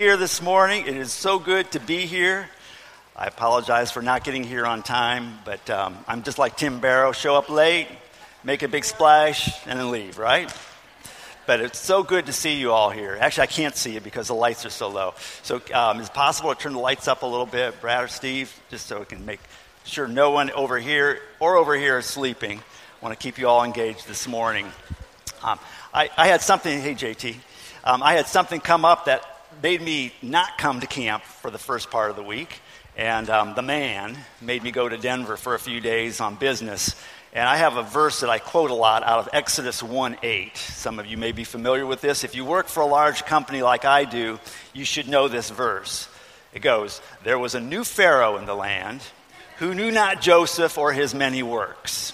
here this morning. It is so good to be here. I apologize for not getting here on time, but um, I'm just like Tim Barrow show up late, make a big splash, and then leave, right? But it's so good to see you all here. Actually, I can't see you because the lights are so low. So, um, is possible to turn the lights up a little bit, Brad or Steve, just so we can make sure no one over here or over here is sleeping? I want to keep you all engaged this morning. Um, I, I, had something, hey JT, um, I had something come up that made me not come to camp for the first part of the week. And um, the man made me go to Denver for a few days on business. And I have a verse that I quote a lot out of Exodus 1 8. Some of you may be familiar with this. If you work for a large company like I do, you should know this verse. It goes, There was a new Pharaoh in the land who knew not Joseph or his many works.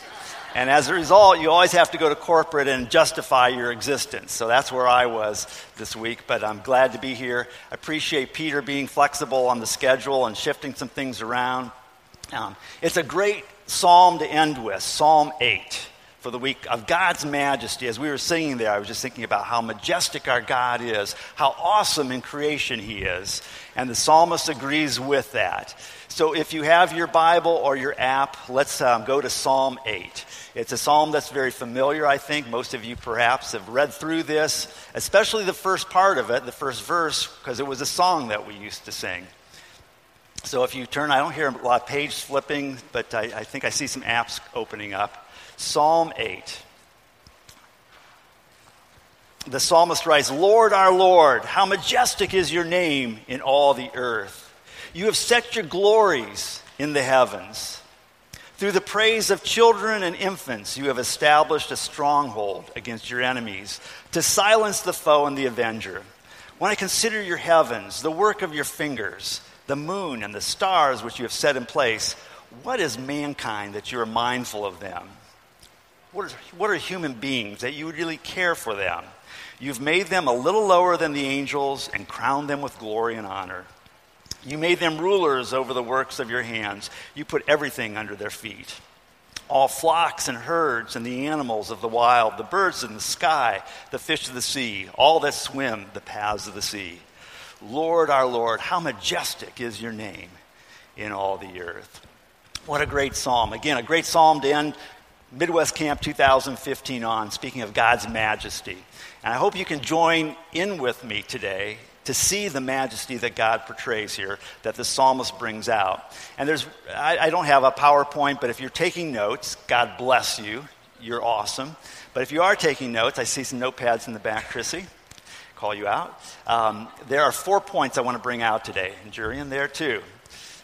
And as a result, you always have to go to corporate and justify your existence. So that's where I was this week, but I'm glad to be here. I appreciate Peter being flexible on the schedule and shifting some things around. Um, it's a great psalm to end with, Psalm 8 for the week of God's majesty. As we were singing there, I was just thinking about how majestic our God is, how awesome in creation He is. And the psalmist agrees with that. So if you have your Bible or your app, let's um, go to Psalm 8. It's a psalm that's very familiar, I think. Most of you perhaps have read through this, especially the first part of it, the first verse, because it was a song that we used to sing. So if you turn, I don't hear a lot of page flipping, but I, I think I see some apps opening up. Psalm 8. The psalmist writes, Lord our Lord, how majestic is your name in all the earth. You have set your glories in the heavens. Through the praise of children and infants, you have established a stronghold against your enemies to silence the foe and the avenger. When I consider your heavens, the work of your fingers, the moon and the stars which you have set in place, what is mankind that you are mindful of them? What are, what are human beings that you would really care for them? You've made them a little lower than the angels and crowned them with glory and honor. You made them rulers over the works of your hands. You put everything under their feet. All flocks and herds and the animals of the wild, the birds in the sky, the fish of the sea, all that swim the paths of the sea. Lord, our Lord, how majestic is your name in all the earth. What a great psalm. Again, a great psalm to end Midwest Camp 2015 on, speaking of God's majesty. And I hope you can join in with me today to see the majesty that God portrays here, that the psalmist brings out. And there's, I, I don't have a PowerPoint, but if you're taking notes, God bless you. You're awesome. But if you are taking notes, I see some notepads in the back, Chrissy. Call you out. Um, there are four points I want to bring out today, and Jurian there too.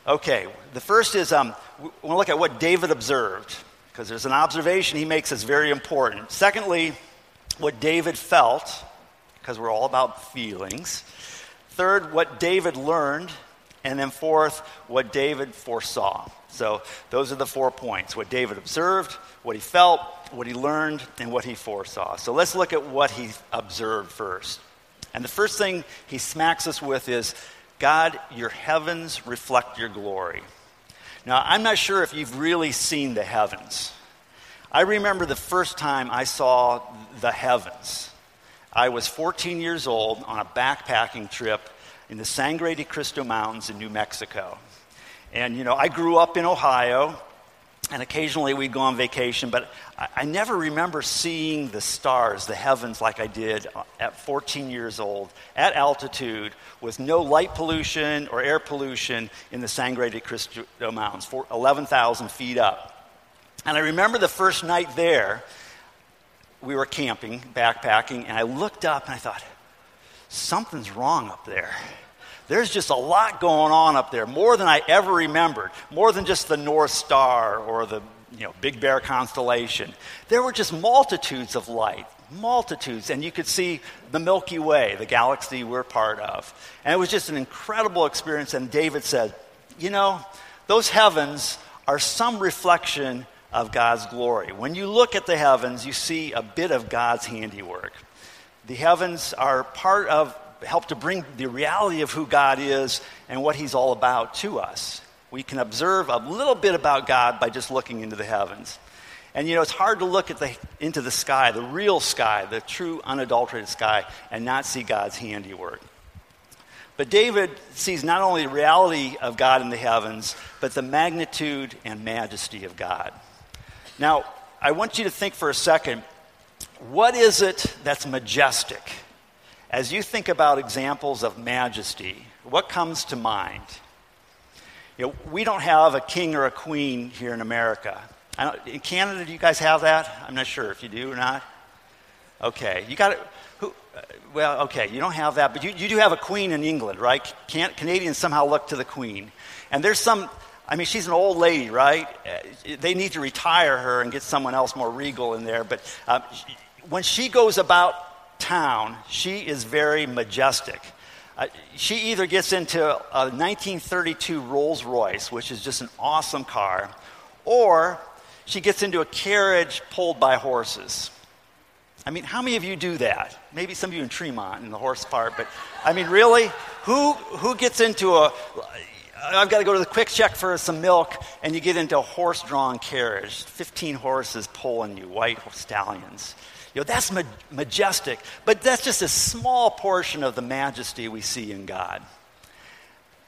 Okay, the first is um, we want to look at what David observed because there's an observation he makes that's very important. Secondly, what David felt, because we're all about feelings. Third, what David learned. And then fourth, what David foresaw. So those are the four points what David observed, what he felt, what he learned, and what he foresaw. So let's look at what he observed first. And the first thing he smacks us with is God, your heavens reflect your glory. Now, I'm not sure if you've really seen the heavens. I remember the first time I saw the heavens. I was 14 years old on a backpacking trip in the Sangre de Cristo Mountains in New Mexico. And, you know, I grew up in Ohio, and occasionally we'd go on vacation, but I, I never remember seeing the stars, the heavens, like I did at 14 years old, at altitude, with no light pollution or air pollution in the Sangre de Cristo Mountains, 11,000 feet up. And I remember the first night there, we were camping, backpacking, and I looked up and I thought, something's wrong up there. There's just a lot going on up there, more than I ever remembered, more than just the North Star or the you know, Big Bear constellation. There were just multitudes of light, multitudes, and you could see the Milky Way, the galaxy we're part of. And it was just an incredible experience. And David said, You know, those heavens are some reflection of God's glory. When you look at the heavens, you see a bit of God's handiwork. The heavens are part of help to bring the reality of who God is and what He's all about to us. We can observe a little bit about God by just looking into the heavens. And you know, it's hard to look at the, into the sky, the real sky, the true unadulterated sky, and not see God's handiwork. But David sees not only the reality of God in the heavens, but the magnitude and majesty of God. Now, I want you to think for a second what is it that's majestic? As you think about examples of majesty, what comes to mind? You know, we don't have a king or a queen here in America. in Canada, do you guys have that? I'm not sure if you do or not. Okay, you got it. Who, uh, well, okay, you don't have that, but you, you do have a queen in England, right? Can, Canadians somehow look to the queen. And there's some, I mean, she's an old lady, right? Uh, they need to retire her and get someone else more regal in there. But uh, when she goes about town, she is very majestic. Uh, she either gets into a 1932 Rolls Royce, which is just an awesome car, or she gets into a carriage pulled by horses. I mean, how many of you do that? Maybe some of you in Tremont in the horse part, but I mean, really? Who, who gets into a, I've got to go to the quick check for some milk, and you get into a horse drawn carriage, 15 horses pulling you, white stallions. You know, that's ma- majestic, but that's just a small portion of the majesty we see in God.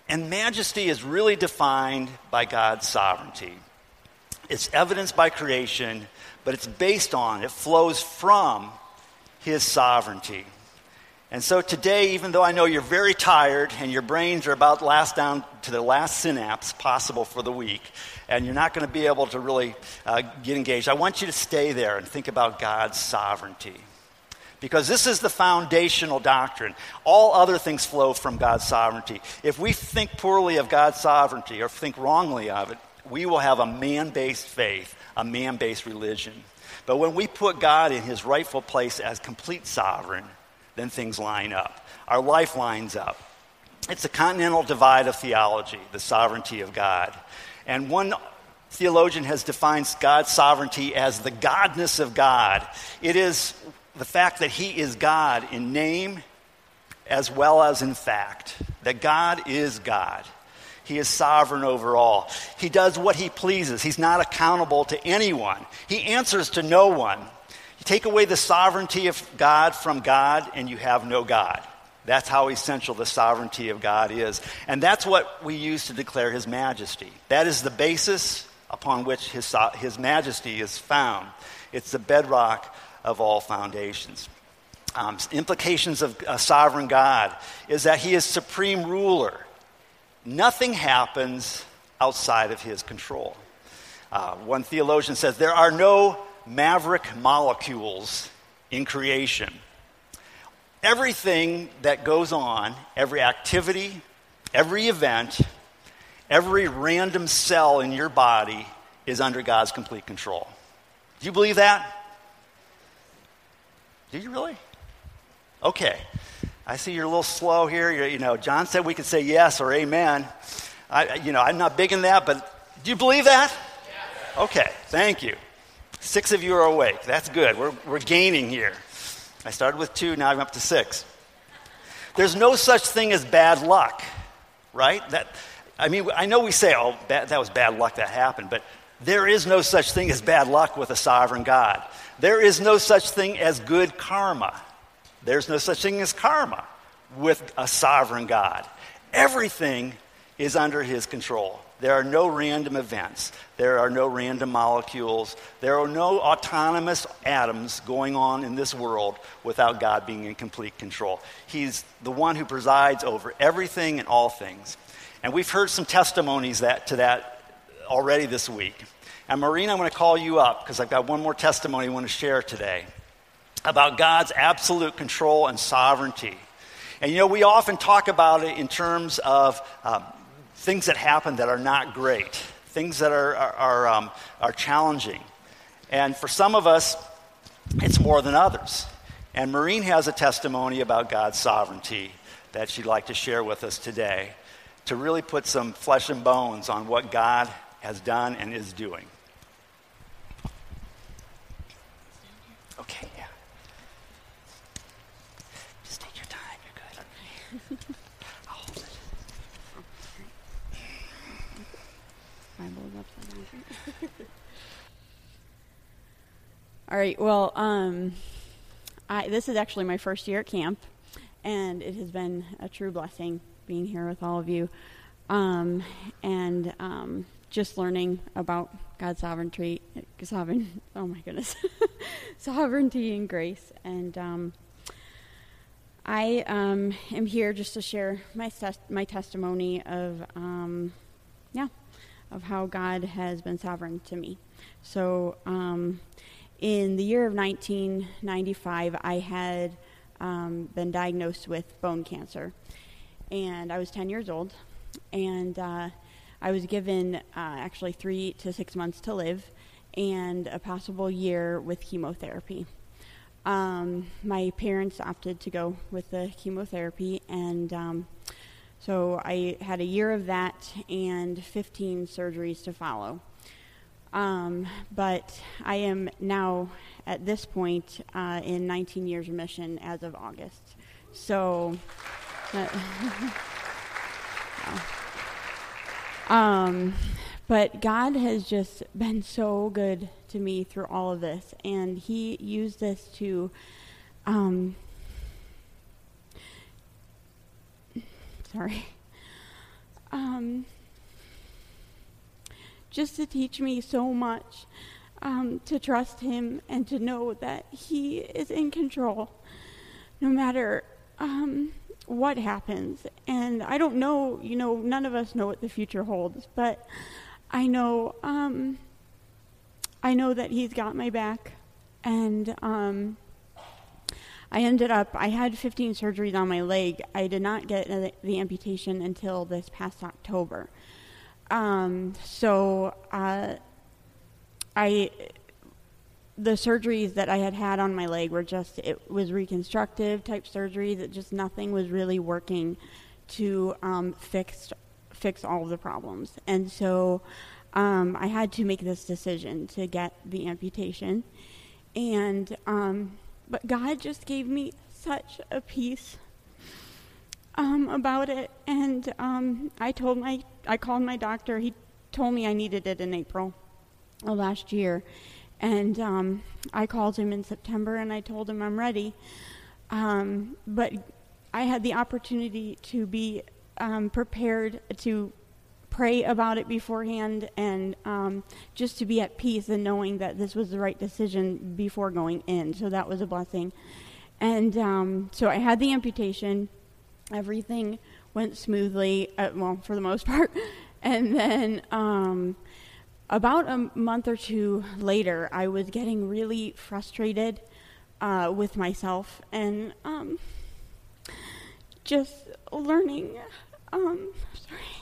And majesty is really defined by God's sovereignty. It's evidenced by creation, but it's based on, it flows from His sovereignty. And so today, even though I know you're very tired and your brains are about last down to the last synapse possible for the week, and you're not going to be able to really uh, get engaged, I want you to stay there and think about God's sovereignty. Because this is the foundational doctrine. All other things flow from God's sovereignty. If we think poorly of God's sovereignty or think wrongly of it, we will have a man based faith, a man based religion. But when we put God in his rightful place as complete sovereign, then things line up. Our life lines up. It's a continental divide of theology, the sovereignty of God. And one theologian has defined God's sovereignty as the godness of God. It is the fact that He is God in name as well as in fact, that God is God. He is sovereign over all. He does what he pleases. He's not accountable to anyone. He answers to no one. You take away the sovereignty of God from God, and you have no God. That's how essential the sovereignty of God is. And that's what we use to declare His majesty. That is the basis upon which His, his majesty is found. It's the bedrock of all foundations. Um, implications of a sovereign God is that He is supreme ruler. Nothing happens outside of His control. Uh, one theologian says there are no maverick molecules in creation. Everything that goes on, every activity, every event, every random cell in your body is under God's complete control. Do you believe that? Do you really? Okay. I see you're a little slow here. You're, you know, John said we could say yes or amen. I, you know, I'm not big in that, but do you believe that? Okay, thank you. Six of you are awake. That's good. We're, we're gaining here. I started with two, now I'm up to six. There's no such thing as bad luck, right? That, I mean, I know we say, oh, that, that was bad luck that happened, but there is no such thing as bad luck with a sovereign God. There is no such thing as good karma. There's no such thing as karma with a sovereign God. Everything is under his control. There are no random events. There are no random molecules. There are no autonomous atoms going on in this world without God being in complete control. He's the one who presides over everything and all things. And we've heard some testimonies that, to that already this week. And Maureen, I'm going to call you up because I've got one more testimony I want to share today about God's absolute control and sovereignty. And you know, we often talk about it in terms of um, things that happen that are not great, things that are, are, are, um, are challenging. And for some of us, it's more than others. And Maureen has a testimony about God's sovereignty that she'd like to share with us today to really put some flesh and bones on what God has done and is doing. Okay, yeah. Just take your time, you're good. upside down. All right. Well, um, I, this is actually my first year at camp, and it has been a true blessing. being here with all of you um, and um, just learning about God's sovereignty, sovereign, oh my goodness, sovereignty and grace. And um, I um, am here just to share my my testimony of um, yeah of how God has been sovereign to me. So um, in the year of 1995, I had um, been diagnosed with bone cancer, and I was 10 years old, and uh, I was given uh, actually three to six months to live, and a possible year with chemotherapy. Um, my parents opted to go with the chemotherapy, and um, so I had a year of that and 15 surgeries to follow. Um, but I am now at this point uh, in 19 years remission as of August. So. Uh, um, but God has just been so good to me through all of this, and He used this to. Um, sorry. Um, just to teach me so much, um, to trust Him and to know that He is in control, no matter um, what happens. And I don't know, you know, none of us know what the future holds, but I know, um, I know that He's got my back, and um, I ended up, I had 15 surgeries on my leg. I did not get the amputation until this past October. Um, so uh, I, the surgeries that I had had on my leg were just, it was reconstructive type surgeries. that just nothing was really working to um, fix, fix all of the problems. And so um, I had to make this decision to get the amputation. And um, but God just gave me such a peace um, about it. And um, I told my, I called my doctor. He told me I needed it in April of last year. And um, I called him in September and I told him I'm ready. Um, but I had the opportunity to be um, prepared to pray about it beforehand and um, just to be at peace and knowing that this was the right decision before going in. So that was a blessing. And um, so I had the amputation. Everything went smoothly, uh, well, for the most part. And then um, about a month or two later, I was getting really frustrated uh, with myself and um, just learning. Um, sorry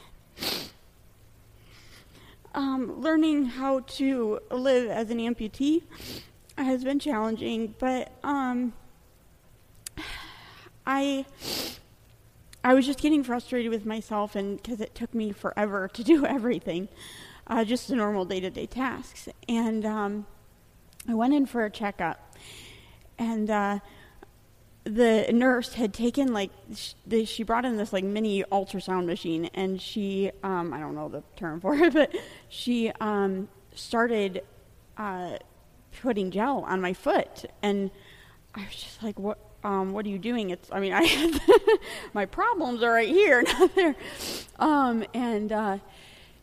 um, learning how to live as an amputee has been challenging, but um, I I was just getting frustrated with myself, and because it took me forever to do everything, uh, just the normal day to day tasks, and um, I went in for a checkup, and uh, the nurse had taken like sh- she brought in this like mini ultrasound machine and she um, i don't know the term for it but she um, started uh, putting gel on my foot. And i was just like what um, what are you doing? It's i mean i my problems are right here not there. Um, and uh,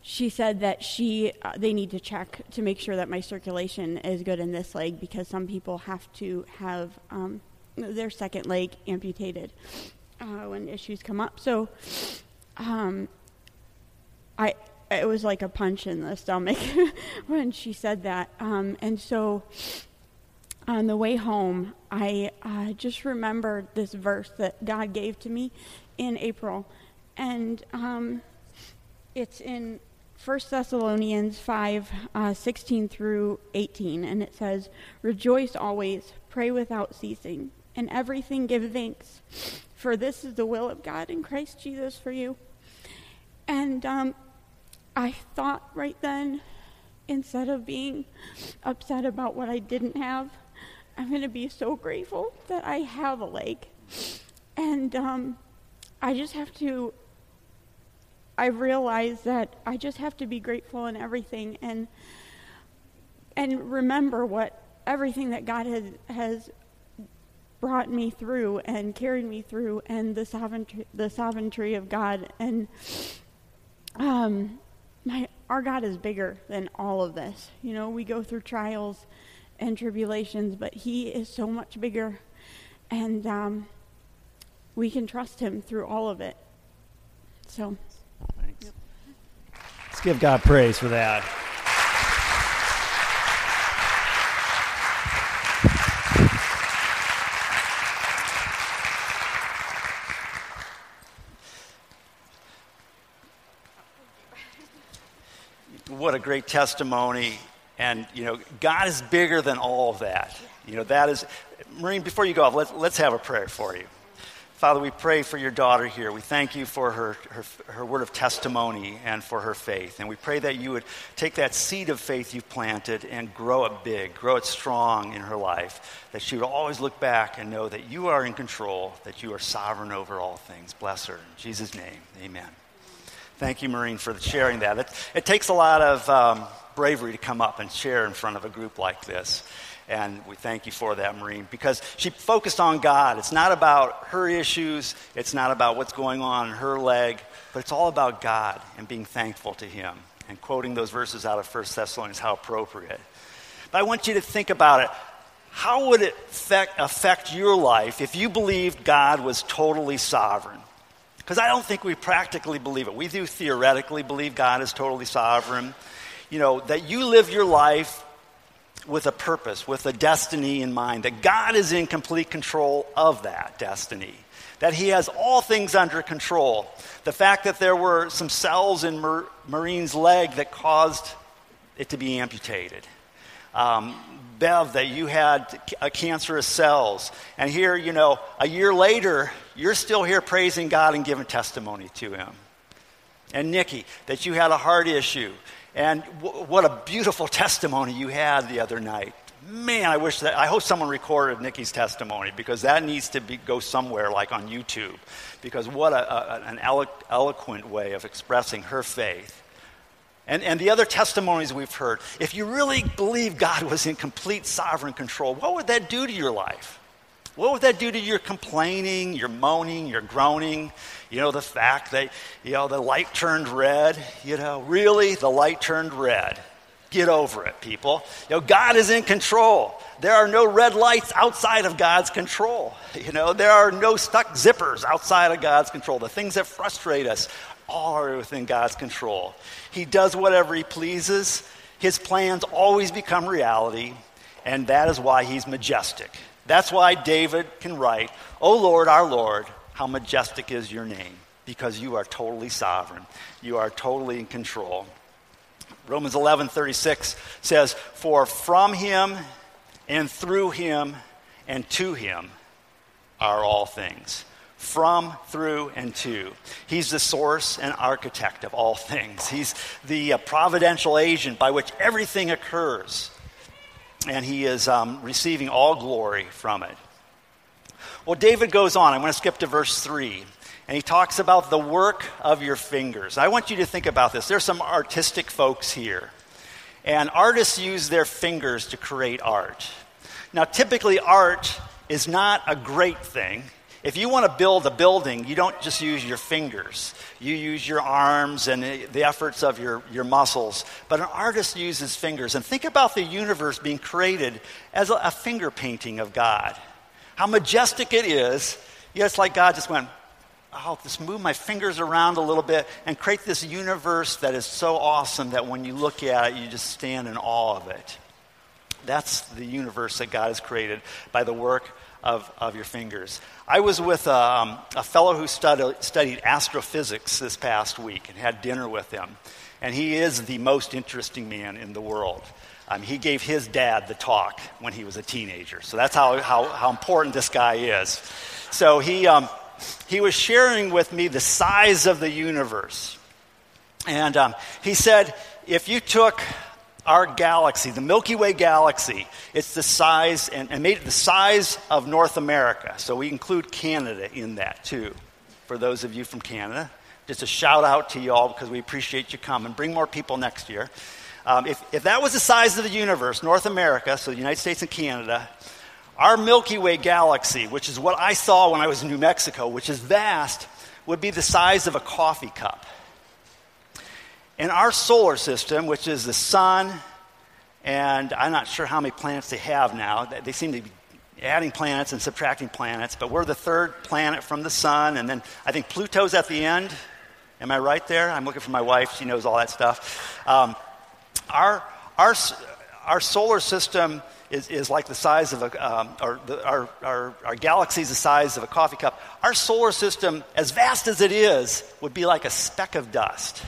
she said that she uh, they need to check to make sure that my circulation is good in this leg because some people have to have um, their second leg amputated uh, when issues come up. So, um, I it was like a punch in the stomach when she said that. Um, and so, on the way home, I uh, just remembered this verse that God gave to me in April, and um, it's in 1 Thessalonians 5 uh, 16 through 18, and it says, Rejoice always, pray without ceasing and everything give thanks, for this is the will of God in Christ Jesus for you. And um, I thought right then, instead of being upset about what I didn't have, I'm going to be so grateful that I have a leg. And um, I just have to, I realize that I just have to be grateful in everything and and remember what everything that God has has brought me through and carried me through, and the sovereignty, the sovereignty of God. And um, my, our God is bigger than all of this. You know, we go through trials and tribulations, but He is so much bigger, and um, we can trust Him through all of it. So, Thanks. Yep. Let's give God praise for that. what a great testimony. And, you know, God is bigger than all of that. You know, that is, Maureen, before you go off, let's, let's have a prayer for you. Father, we pray for your daughter here. We thank you for her, her, her word of testimony and for her faith. And we pray that you would take that seed of faith you've planted and grow it big, grow it strong in her life. That she would always look back and know that you are in control, that you are sovereign over all things. Bless her. In Jesus' name, amen. Thank you, Maureen, for sharing that. It, it takes a lot of um, bravery to come up and share in front of a group like this. And we thank you for that, Maureen, because she focused on God. It's not about her issues, it's not about what's going on in her leg, but it's all about God and being thankful to Him. And quoting those verses out of 1 Thessalonians, how appropriate. But I want you to think about it. How would it affect, affect your life if you believed God was totally sovereign? Because I don't think we practically believe it. We do theoretically believe God is totally sovereign. You know, that you live your life with a purpose, with a destiny in mind, that God is in complete control of that destiny, that He has all things under control. The fact that there were some cells in Mar- Maureen's leg that caused it to be amputated. Um, Bev, that you had a cancerous cells. And here, you know, a year later, you're still here praising God and giving testimony to Him. And Nikki, that you had a heart issue. And w- what a beautiful testimony you had the other night. Man, I wish that, I hope someone recorded Nikki's testimony because that needs to be, go somewhere like on YouTube. Because what a, a, an elo- eloquent way of expressing her faith. And, and the other testimonies we've heard, if you really believe God was in complete sovereign control, what would that do to your life? What would that do to your complaining, your moaning, your groaning? You know, the fact that, you know, the light turned red, you know, really, the light turned red. Get over it, people. You know, God is in control. There are no red lights outside of God's control. You know, there are no stuck zippers outside of God's control. The things that frustrate us all are within God's control. He does whatever He pleases. His plans always become reality, and that is why He's majestic. That's why David can write, O Lord, our Lord, how majestic is your name, because you are totally sovereign. You are totally in control. Romans 11:36 says, "For from him and through him and to him are all things." From, through, and to. He's the source and architect of all things. He's the uh, providential agent by which everything occurs. And he is um, receiving all glory from it. Well, David goes on. I'm going to skip to verse 3. And he talks about the work of your fingers. I want you to think about this. There's some artistic folks here. And artists use their fingers to create art. Now, typically, art is not a great thing. If you want to build a building, you don't just use your fingers. You use your arms and the efforts of your, your muscles. But an artist uses fingers. And think about the universe being created as a, a finger painting of God. How majestic it is. Yeah, it's like God just went, I'll just move my fingers around a little bit and create this universe that is so awesome that when you look at it, you just stand in awe of it. That's the universe that God has created by the work of, of your fingers. I was with a, um, a fellow who studied, studied astrophysics this past week and had dinner with him. And he is the most interesting man in the world. Um, he gave his dad the talk when he was a teenager. So that's how, how, how important this guy is. So he, um, he was sharing with me the size of the universe. And um, he said, if you took our galaxy, the Milky Way galaxy, it's the size, and, and made it the size of North America. So we include Canada in that too, for those of you from Canada. Just a shout out to you all because we appreciate you coming. Bring more people next year. Um, if, if that was the size of the universe, North America, so the United States and Canada, Our Milky Way galaxy, which is what I saw when I was in New Mexico, which is vast, would be the size of a coffee cup. And our solar system, which is the sun, and I'm not sure how many planets they have now. They seem to be adding planets and subtracting planets, but we're the third planet from the sun, and then I think Pluto's at the end. Am I right there? I'm looking for my wife. She knows all that stuff. Um, our, our, our solar system is, is like the size of a, um, or the, our, our, our galaxy is the size of a coffee cup. Our solar system, as vast as it is, would be like a speck of dust.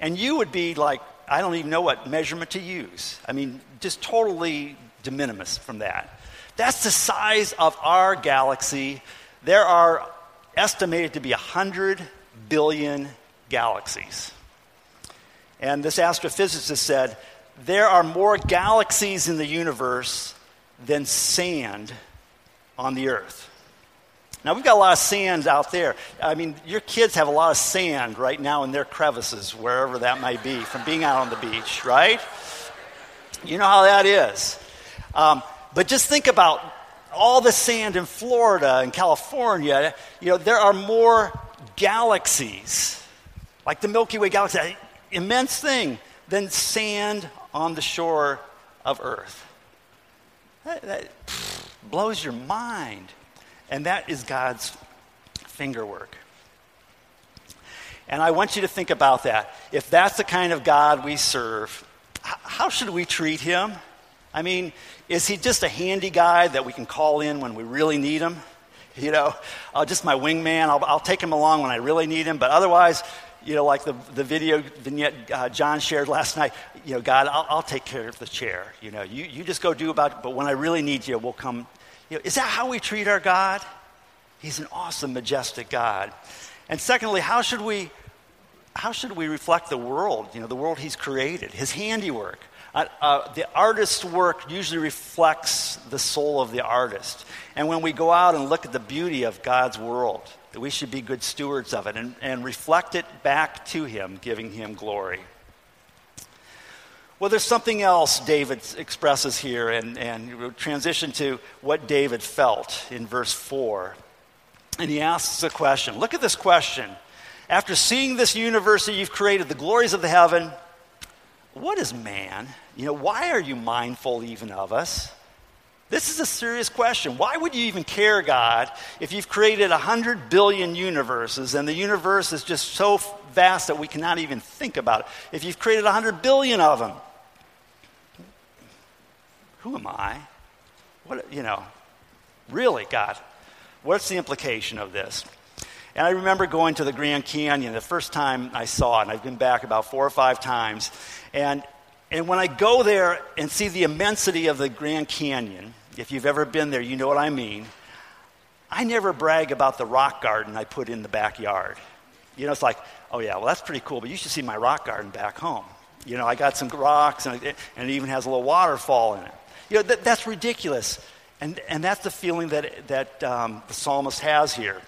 And you would be like, I don't even know what measurement to use. I mean, just totally de minimis from that. That's the size of our galaxy. There are estimated to be 100 billion galaxies. And this astrophysicist said there are more galaxies in the universe than sand on the earth. Now, we've got a lot of sand out there. I mean, your kids have a lot of sand right now in their crevices, wherever that might be, from being out on the beach, right? You know how that is. Um, but just think about all the sand in Florida and California. You know, there are more galaxies, like the Milky Way galaxy, an immense thing, than sand on the shore of Earth. That, that blows your mind. And that is God's finger work. And I want you to think about that. If that's the kind of God we serve, how should we treat him? I mean, is he just a handy guy that we can call in when we really need him? You know, uh, just my wingman. I'll, I'll take him along when I really need him. But otherwise, you know, like the, the video vignette uh, John shared last night, you know, God, I'll, I'll, take care of the chair. You know, you, you just go do about it, but when I really need you, we'll come. You know, is that how we treat our God? He's an awesome, majestic God. And secondly, how should we, how should we reflect the world, you know, the world he's created, his handiwork? Uh, uh, the artist's work usually reflects the soul of the artist. And when we go out and look at the beauty of God's world, we should be good stewards of it and, and reflect it back to Him, giving Him glory. Well, there's something else David expresses here, and, and transition to what David felt in verse 4. And he asks a question. Look at this question. After seeing this universe that you've created, the glories of the heaven, what is man? You know, why are you mindful even of us? This is a serious question. Why would you even care, God, if you've created 100 billion universes and the universe is just so vast that we cannot even think about it? If you've created 100 billion of them, who am I? What, you know, really, God, what's the implication of this? And I remember going to the Grand Canyon the first time I saw it, and I've been back about four or five times. And and when I go there and see the immensity of the Grand Canyon, if you've ever been there, you know what I mean. I never brag about the rock garden I put in the backyard. You know, it's like, oh yeah, well that's pretty cool, but you should see my rock garden back home. You know, I got some rocks and and it even has a little waterfall in it. You know, that, that's ridiculous. And, and that's the feeling that, that um, the psalmist has here.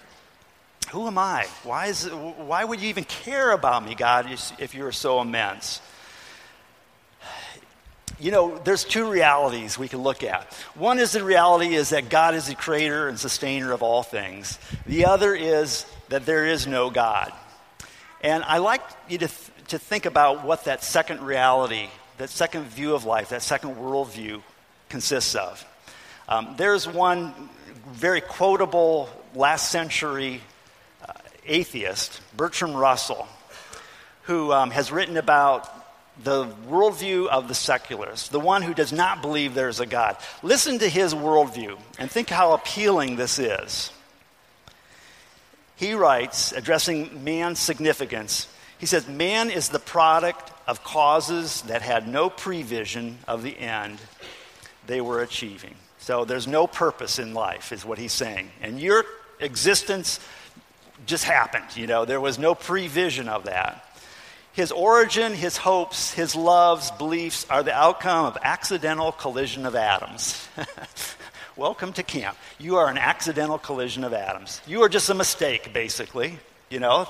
Who am I? Why, is, why would you even care about me, God, if you're so immense? You know, there's two realities we can look at. One is the reality is that God is the creator and sustainer of all things. The other is that there is no God. And I like you to, th- to think about what that second reality, that second view of life, that second worldview consists of. Um, there's one very quotable last century uh, atheist, Bertrand Russell, who um, has written about the worldview of the secularist, the one who does not believe there's a God. Listen to his worldview and think how appealing this is. He writes, addressing man's significance, he says, Man is the product of causes that had no prevision of the end they were achieving. So there's no purpose in life, is what he's saying. And your existence just happened, you know, there was no prevision of that. His origin, his hopes, his loves, beliefs are the outcome of accidental collision of atoms. Welcome to camp. You are an accidental collision of atoms. You are just a mistake, basically. You know?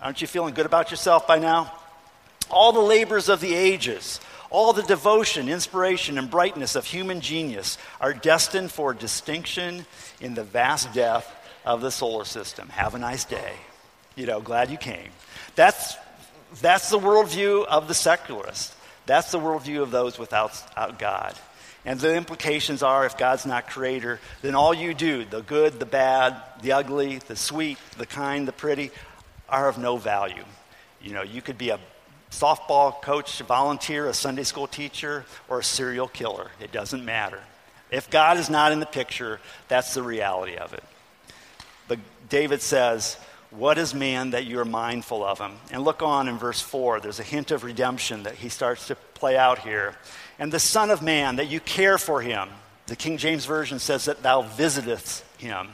Aren't you feeling good about yourself by now? All the labors of the ages, All the devotion, inspiration, and brightness of human genius are destined for distinction in the vast depth of the solar system. Have a nice day. You know, glad you came. That's, that's the worldview of the secularist. That's the worldview of those without, without God. And the implications are if God's not creator, then all you do, the good, the bad, the ugly, the sweet, the kind, the pretty, are of no value. You know, you could be a softball coach, a volunteer, a Sunday school teacher, or a serial killer. It doesn't matter. If God is not in the picture, that's the reality of it. But David says, What is man that you are mindful of him? And look on in verse 4. There's a hint of redemption that he starts to play out here and the Son of Man, that you care for him. The King James Version says that thou visitest him.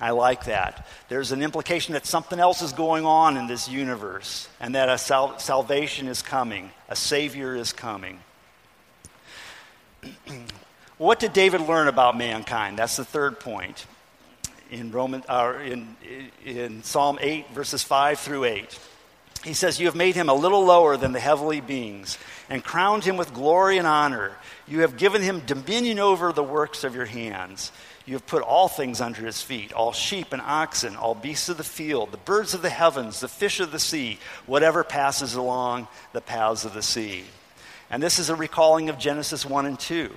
I like that. There's an implication that something else is going on in this universe and that a sal- salvation is coming, a Savior is coming. what did David learn about mankind? That's the third point in, Roman, uh, in, in Psalm 8, verses 5 through 8. He says, You have made him a little lower than the heavenly beings and crowned him with glory and honor. You have given him dominion over the works of your hands. You have put all things under his feet all sheep and oxen, all beasts of the field, the birds of the heavens, the fish of the sea, whatever passes along the paths of the sea. And this is a recalling of Genesis 1 and 2.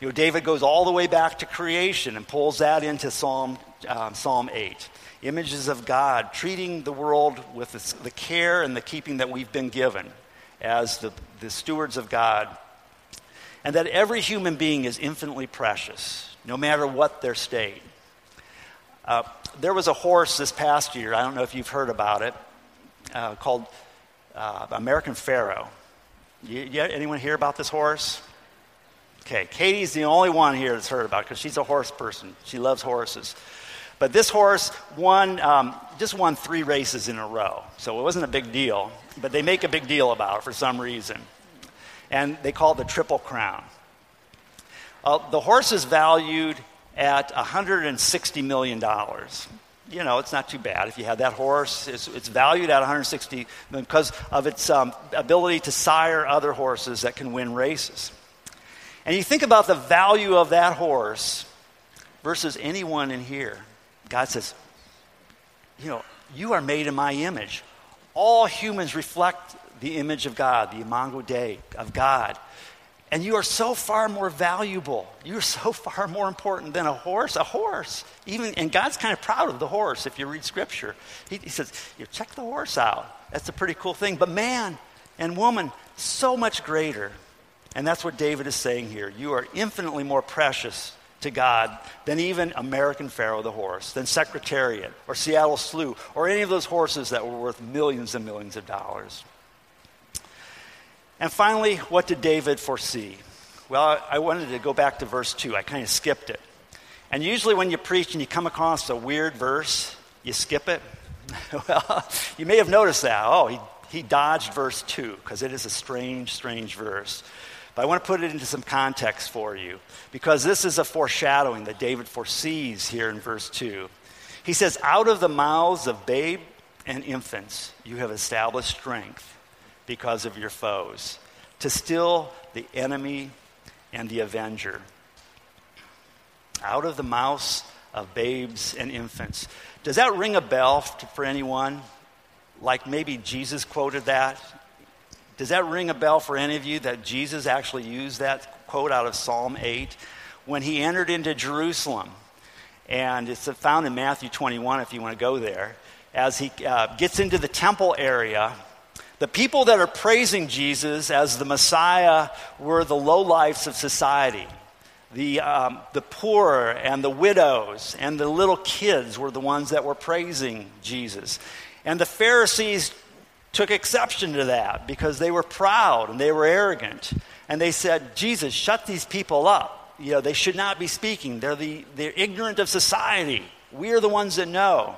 You know, David goes all the way back to creation and pulls that into Psalm, uh, Psalm 8 images of God, treating the world with the care and the keeping that we've been given as the, the stewards of God. And that every human being is infinitely precious, no matter what their state. Uh, there was a horse this past year, I don't know if you've heard about it, uh, called uh, American Pharoah. You, you, anyone hear about this horse? Okay, Katie's the only one here that's heard about because she's a horse person. She loves horses. But this horse won, um, just won three races in a row. So it wasn't a big deal, but they make a big deal about it for some reason. And they call it the Triple Crown. Uh, the horse is valued at $160 million. You know, it's not too bad if you have that horse. It's, it's valued at 160 because of its um, ability to sire other horses that can win races. And you think about the value of that horse versus anyone in here. God says, you know, you are made in my image. All humans reflect the image of God, the imago Dei of God. And you are so far more valuable. You're so far more important than a horse. A horse, even, and God's kind of proud of the horse if you read Scripture. He, he says, you check the horse out. That's a pretty cool thing. But man and woman, so much greater. And that's what David is saying here. You are infinitely more precious to God than even American Pharoah the horse, than Secretariat or Seattle Slew or any of those horses that were worth millions and millions of dollars. And finally, what did David foresee? Well, I wanted to go back to verse 2. I kind of skipped it. And usually, when you preach and you come across a weird verse, you skip it. well, you may have noticed that. Oh, he, he dodged verse 2 because it is a strange, strange verse. But I want to put it into some context for you because this is a foreshadowing that David foresees here in verse 2. He says, Out of the mouths of babe and infants you have established strength because of your foes, to still the enemy and the avenger. Out of the mouths of babes and infants. Does that ring a bell for anyone? Like maybe Jesus quoted that does that ring a bell for any of you that Jesus actually used that quote out of Psalm 8 when he entered into Jerusalem? And it's found in Matthew 21 if you want to go there. As he uh, gets into the temple area, the people that are praising Jesus as the Messiah were the lowlifes of society. The, um, the poor and the widows and the little kids were the ones that were praising Jesus. And the Pharisees took exception to that because they were proud and they were arrogant. And they said, Jesus, shut these people up. You know, they should not be speaking. They're, the, they're ignorant of society. We're the ones that know.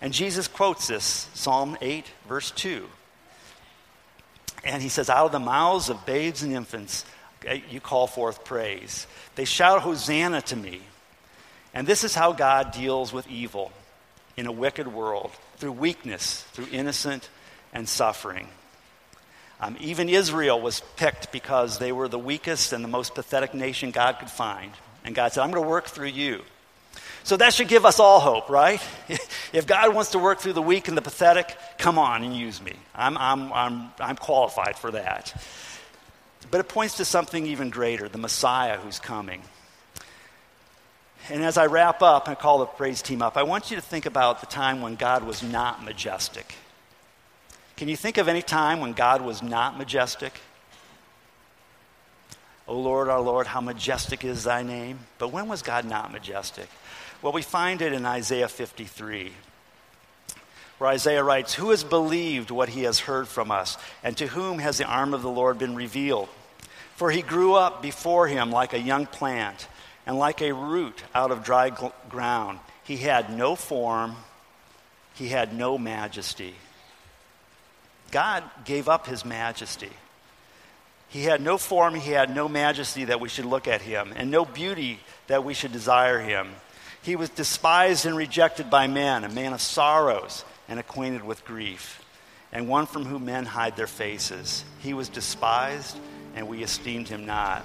And Jesus quotes this, Psalm 8, verse 2. And he says, Out of the mouths of babes and infants, eh, you call forth praise. They shout, Hosanna to me. And this is how God deals with evil in a wicked world through weakness, through innocent and suffering. Um, even Israel was picked because they were the weakest and the most pathetic nation God could find. And God said, I'm going to work through you. So that should give us all hope, right? if God wants to work through the weak and the pathetic, come on and use me. I'm, I'm, I'm, I'm qualified for that. But it points to something even greater the Messiah who's coming. And as I wrap up and call the praise team up, I want you to think about the time when God was not majestic. Can you think of any time when God was not majestic? O Lord, our Lord, how majestic is thy name. But when was God not majestic? Well, we find it in Isaiah 53, where Isaiah writes, Who has believed what he has heard from us, and to whom has the arm of the Lord been revealed? For he grew up before him like a young plant, and like a root out of dry ground. He had no form, he had no majesty. God gave up his majesty. He had no form, he had no majesty that we should look at him, and no beauty that we should desire him. He was despised and rejected by men, a man of sorrows and acquainted with grief, and one from whom men hide their faces. He was despised, and we esteemed him not.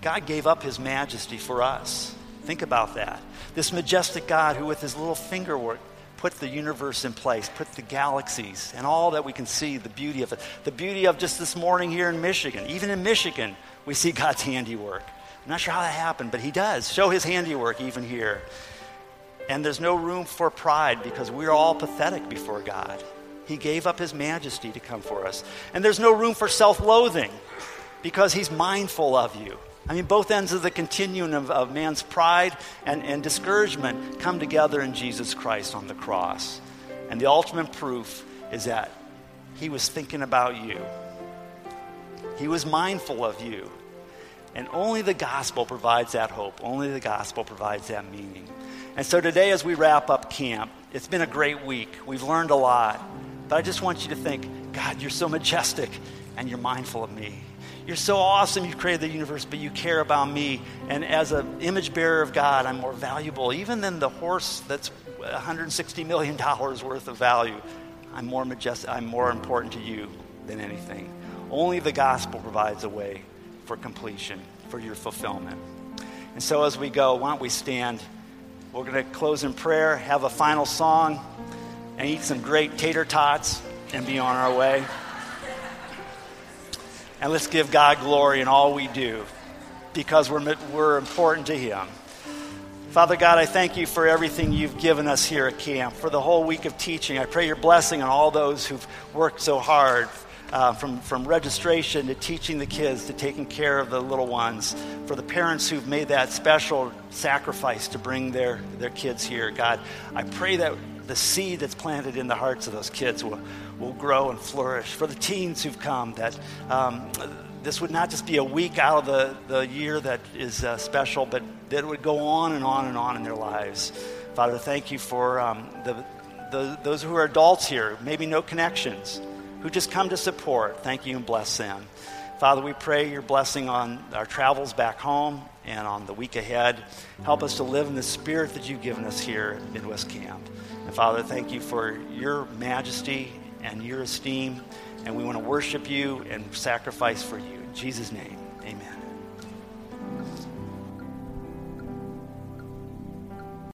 God gave up his majesty for us. Think about that. This majestic God who, with his little finger work, put the universe in place, put the galaxies and all that we can see, the beauty of it. The beauty of just this morning here in Michigan. Even in Michigan, we see God's handiwork. I'm not sure how that happened, but He does show His handiwork even here. And there's no room for pride because we're all pathetic before God. He gave up His majesty to come for us. And there's no room for self loathing because He's mindful of you. I mean, both ends of the continuum of, of man's pride and, and discouragement come together in Jesus Christ on the cross. And the ultimate proof is that He was thinking about you, He was mindful of you. And only the gospel provides that hope. Only the gospel provides that meaning. And so today, as we wrap up camp, it's been a great week. We've learned a lot. But I just want you to think God, you're so majestic and you're mindful of me. You're so awesome. You created the universe, but you care about me. And as an image bearer of God, I'm more valuable even than the horse that's $160 million worth of value. I'm more majestic. I'm more important to you than anything. Only the gospel provides a way for completion, for your fulfillment. And so as we go, why don't we stand? We're going to close in prayer, have a final song, and eat some great tater tots and be on our way. And let's give God glory in all we do because we're, we're important to Him. Father God, I thank you for everything you've given us here at camp, for the whole week of teaching. I pray your blessing on all those who've worked so hard uh, from, from registration to teaching the kids to taking care of the little ones, for the parents who've made that special sacrifice to bring their, their kids here. God, I pray that the seed that's planted in the hearts of those kids will, will grow and flourish. For the teens who've come, that um, this would not just be a week out of the, the year that is uh, special, but that it would go on and on and on in their lives. Father, thank you for um, the, the, those who are adults here, maybe no connections who just come to support. Thank you and bless them. Father, we pray your blessing on our travels back home and on the week ahead. Help us to live in the spirit that you've given us here at Midwest Camp. And Father, thank you for your majesty and your esteem. And we want to worship you and sacrifice for you. In Jesus' name, amen.